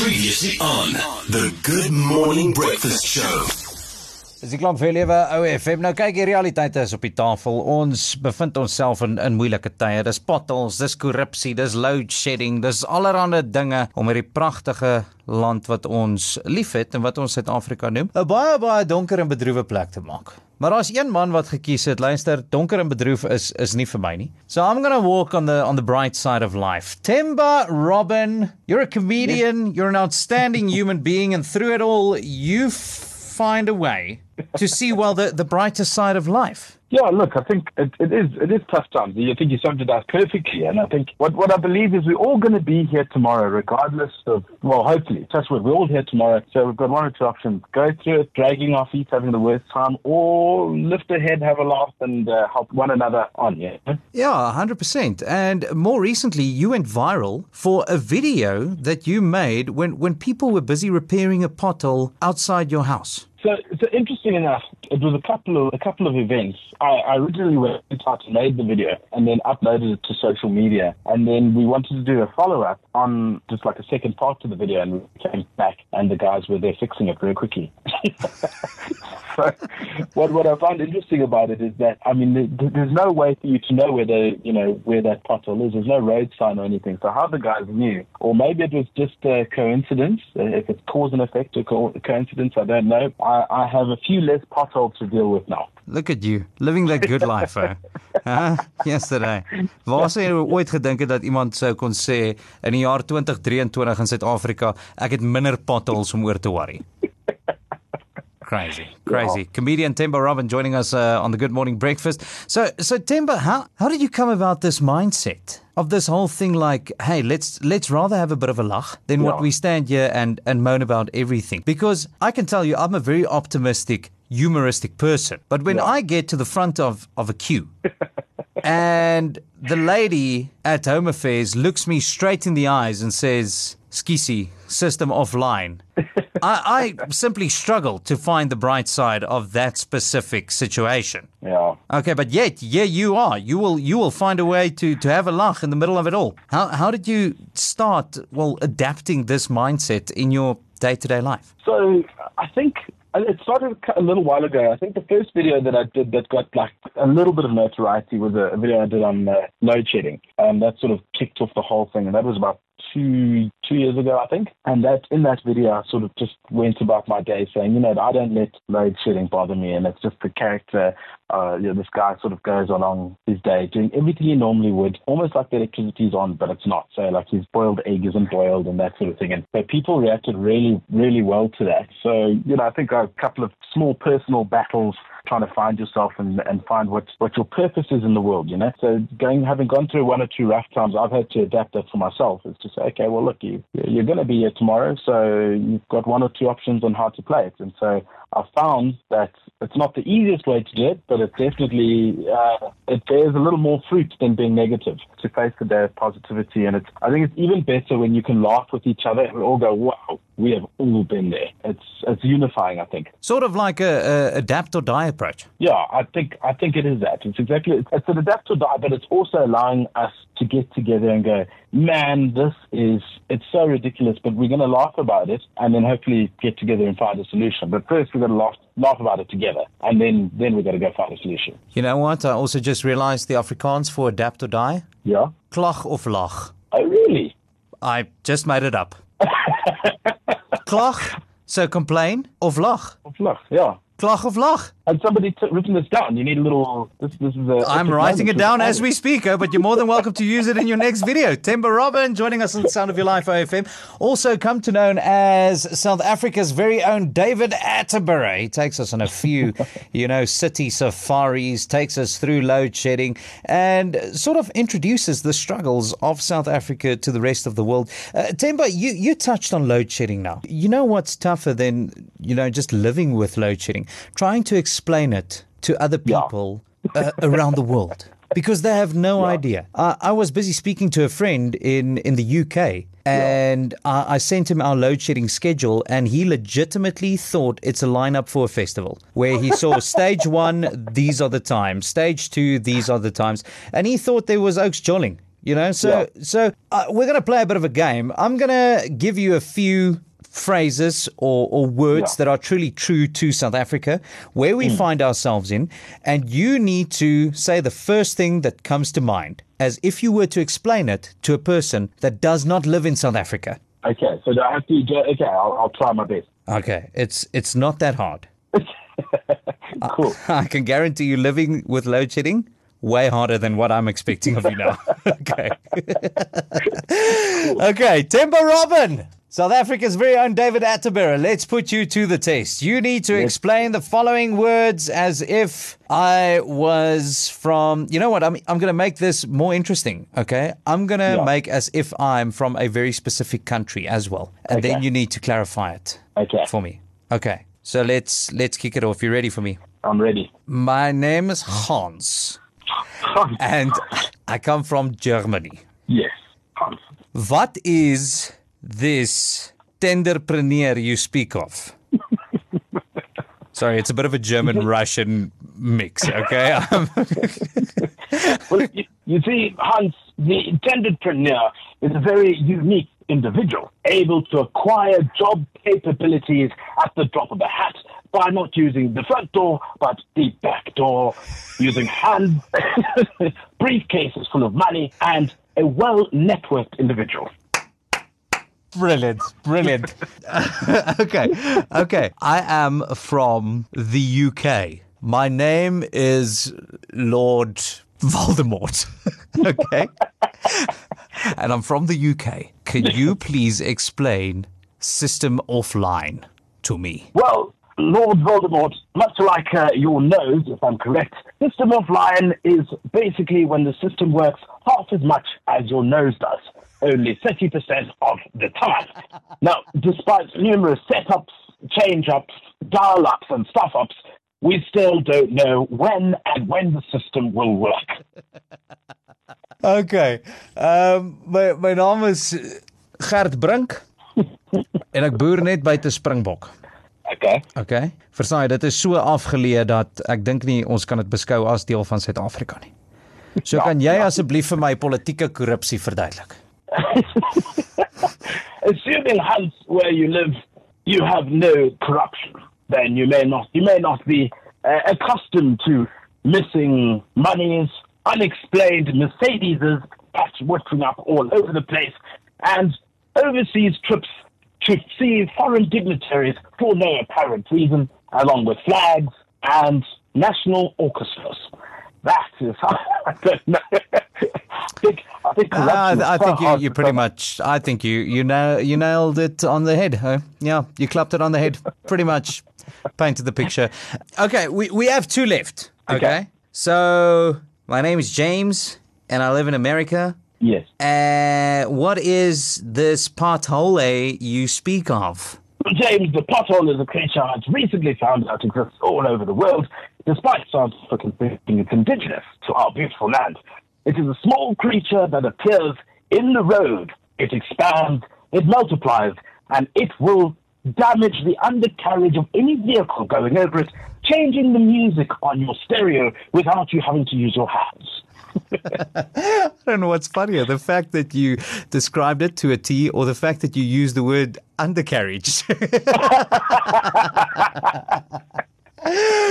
Previously on the Good Morning Breakfast Show. Dis die klank vir lewe ou FM. Nou kyk die realiteit is op die tafel. Ons bevind onsself in in moeilike tye. Dis potholes, dis korrupsie, dis load shedding, dis allerlei dinge om hierdie pragtige land wat ons liefhet en wat ons Suid-Afrika noem, 'n baie baie donker en bedroewe plek te maak. Maar daar's een man wat gekies het, luister, donker en bedroef is is nie vir my nie. So I'm going to walk on the on the bright side of life. Timber Robin, you're a comedian, you're an outstanding human being and through it all you find a way to see well the the brighter side of life. Yeah, look, I think it, it is it is tough times. I think you summed it up perfectly, and I think what, what I believe is we're all going to be here tomorrow, regardless of well, hopefully, touch wood, we're all here tomorrow. So we've got one or two options: go through it, dragging our feet, having the worst time, or lift a head, have a laugh, and uh, help one another on. Yeah, Yeah, 100%. And more recently, you went viral for a video that you made when when people were busy repairing a pothole outside your house. So, so interesting enough, it was a couple of a couple of events. I, I originally went out and made the video and then uploaded it to social media, and then we wanted to do a follow up on just like a second part to the video, and we came back and the guys were there fixing it very quickly. so, what what I found interesting about it is that I mean, there, there's no way for you to know where the you know where that pothole is. There's no road sign or anything. So how the guys knew, or maybe it was just a coincidence. uh, If it's cause and effect or co- coincidence, I don't know. I, I have a few less potholes to deal with now. Look at you, living that good life, eh? Huh? Yesterday. Waar sou jy ooit gedink het dat iemand sou kon sê in die jaar 2023 in Suid-Afrika, ek het minder potholes om oor te worry. Crazy, crazy. Comedian Themba Robin joining us uh, on the Good Morning Breakfast. So, so Themba, how how did you come about this mindset of this whole thing? Like, hey, let's let's rather have a bit of a lach than what we stand here and and moan about everything. Because I can tell you, I'm a very optimistic, humoristic person. But when I get to the front of of a queue, and the lady at Home Affairs looks me straight in the eyes and says, "Skisi, system offline." I, I simply struggle to find the bright side of that specific situation. Yeah. Okay, but yet, yeah, you are. You will you will find a way to to have a laugh in the middle of it all. How how did you start well adapting this mindset in your day to day life? So I think it started a little while ago. I think the first video that I did that got like a little bit of notoriety was a, video I did on uh, load shedding, and that sort of kicked off the whole thing. And that was about two two years ago, I think. And that in that video, I sort of just went about my day saying, you know, I don't let load shedding bother me, and it's just the character. Uh, you know, this guy sort of goes along his day doing everything he normally would, almost like the electricity's on, but it's not. So like his boiled egg isn't boiled and that sort of thing. And so people reacted really, really well to that. So you know, I think a couple of small personal battles trying to find yourself and, and find what, what your purpose is in the world, you know. So going having gone through one or two rough times, I've had to adapt that for myself. Is to say, okay, well look, you you're going to be here tomorrow, so you've got one or two options on how to play it. And so I found that it's not the easiest way to do it, but it definitely uh, it bears a little more fruit than being negative. To face the day of positivity, and it's I think it's even better when you can laugh with each other and we all go, wow, we have all been there. It's it's unifying, I think. Sort of like a, a adapt or die approach. Yeah, I think I think it is that. It's exactly it's, an adapt or die, but it's also allowing us to get together and go, man, this is it's so ridiculous, but we're going to laugh about it, and then hopefully get together and find a solution. But first, we're going to laugh laugh about it together, and then then we're going to go find a solution. You know what? I also just realized the Afrikaans for adapt or die. Yeah. Klag of lach. Oh, really? I just made it up. Klag, so complain of lag. lach, yeah. Klag of lag. And somebody t- written this down. You need a little. This this is a. I'm writing it down as we speak, oh, but you're more than welcome to use it in your next video. Themba Robin joining us on Sound of Your Life OFM. Also come to known as South Africa's very own David Attenborough. He takes us on a few, you know, city safaris, takes us through load shedding, and sort of introduces the struggles of South Africa to the rest of the world. Uh, Themba, you, you touched on load shedding now. You know what's tougher than, you know, just living with load shedding? Trying to explain it to other Yeah. people uh, around the world because they have no idea. Uh, I was busy speaking to a friend in, in the UK and I, I sent him our load shedding schedule and he legitimately thought it's a lineup for a festival where he saw stage one, these are the times, stage two, these are the times. And he thought there was Oaks Jolling. You know, so so uh, we're going to play a bit of a game. I'm going to give you a few phrases or, or words Yeah. that are truly true to South Africa, where we mm. find ourselves in, and you need to say the first thing that comes to mind, as if you were to explain it to a person that does not live in South Africa. Okay, so I have to okay, I'll, I'll try my best. Okay, it's it's not that hard. Cool. I can guarantee you living with load shedding way harder than what I'm expecting of you now. okay. okay, Themba Robin. South Africa's very own David Attenborough. Let's put you to the test. You need to explain the following words as if I was from. You know what? I'm I'm going to make this more interesting. Okay, I'm going to Yeah. make as if I'm from a very specific country as well, and then you need to clarify it Okay, for me. Okay, so let's let's kick it off. You ready for me? I'm ready. My name is Hans, and I come from Germany. yes, Hans. What is this tenderpreneur you speak of? Sorry, it's a bit of a German Russian mix, okay? Well, you, you see, Hans, the intendedpreneur is a very unique individual, able to acquire job capabilities at the drop of a hat by not using the front door, but the back door, using hand briefcases full of money, and a well networked individual. Brilliant, brilliant. okay, okay. I am from the UK. My name is Lord Voldemort. okay. and I'm from the UK. Can you please explain System Offline to me? Well, Lord Voldemort, much like uh, your nose, if I'm correct, System offline is basically when the system works half as much as your nose does, only 30% of the time. now, despite numerous setups, change ups, dial ups, and stuff ups, we still don't know when and when the system will work. Okay. Ehm my my naam is Gert Brink en ek boer net buite Springbok. Okay. Okay. Versaai, dit is so afgeleë dat ek dink nie ons kan dit beskou as deel van Suid-Afrika nie. So Ja, kan jy ja. asseblief vir my politieke korrupsie verduidelik? assuming Hans, where you live, you have no corruption, then you may not you may not be uh, accustomed to missing monies, unexplained Mercedeses patchworking up all over the place, and overseas trips to see foreign dignitaries for no apparent reason, along with flags and national orchestras. That is, I don't know. I think Uh, I think you, you pretty much. I think you you know you nailed it on the head. Huh? Yeah, you clapped it on the head. Pretty much painted the picture. Okay, we we have two left. Okay, Okay. so my name is James, and I live in America. Yes. Uh, what is this pothole you speak of? James, the pothole is a creature that's recently found out exists all over the world, despite scientific thinking it's indigenous to our beautiful land. It is a small creature that appears in the road. It expands, it multiplies, and it will damage the undercarriage of any vehicle going over it, changing the music on your stereo without you having to use your hands. I don't know what's funnier, the fact that you described it to a T or the fact that you used the word undercarriage.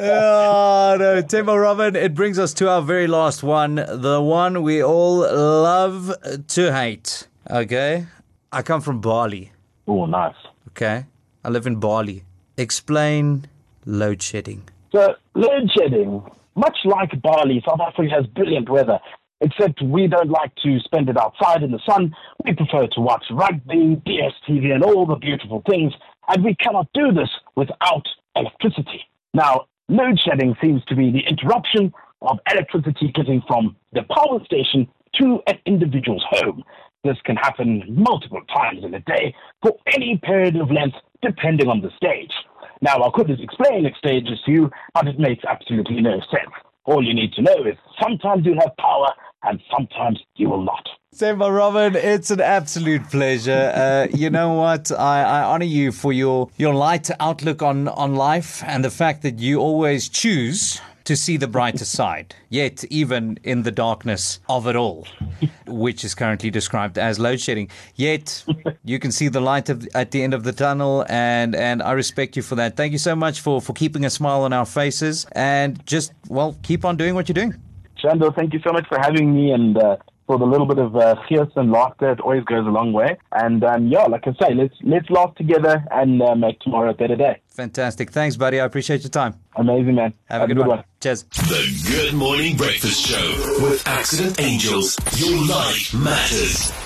oh, no. Themba Robin, it brings us to our very last one, the one we all love to hate. Okay? I come from Bali. Oh, nice. Okay? I live in Bali. Explain load shedding. So, load shedding, much like Bali, South Africa has brilliant weather, except we don't like to spend it outside in the sun. We prefer to watch rugby, DSTV, and all the beautiful things, and we cannot do this without electricity. Now, load shedding seems to be the interruption of electricity getting from the power station to an individual's home. This can happen multiple times in a day for any period of length, depending on the stage. Now, I could explain stages to you, but it makes absolutely no sense. All you need to know is sometimes you'll have power and sometimes you will not. Themba Robin, it's an absolute pleasure. Uh, you know what? I, I honor you for your, your light outlook on, on life and the fact that you always choose to see the brighter side. Yet, even in the darkness of it all, which is currently described as load shedding, yet you can see the light of, at the end of the tunnel, and and I respect you for that. Thank you so much for for keeping a smile on our faces, and just well, keep on doing what you're doing. Shando, thank you so much for having me and uh, for the little bit of uh, and laughter. It always goes a long way. And um, yeah, like I say, let's let's laugh together and uh, make tomorrow a better day. Fantastic. Thanks, buddy. I appreciate your time. Amazing, man. Have, a good, one. Cheers. The Good Morning Breakfast Show with Accident Angels. Your life matters.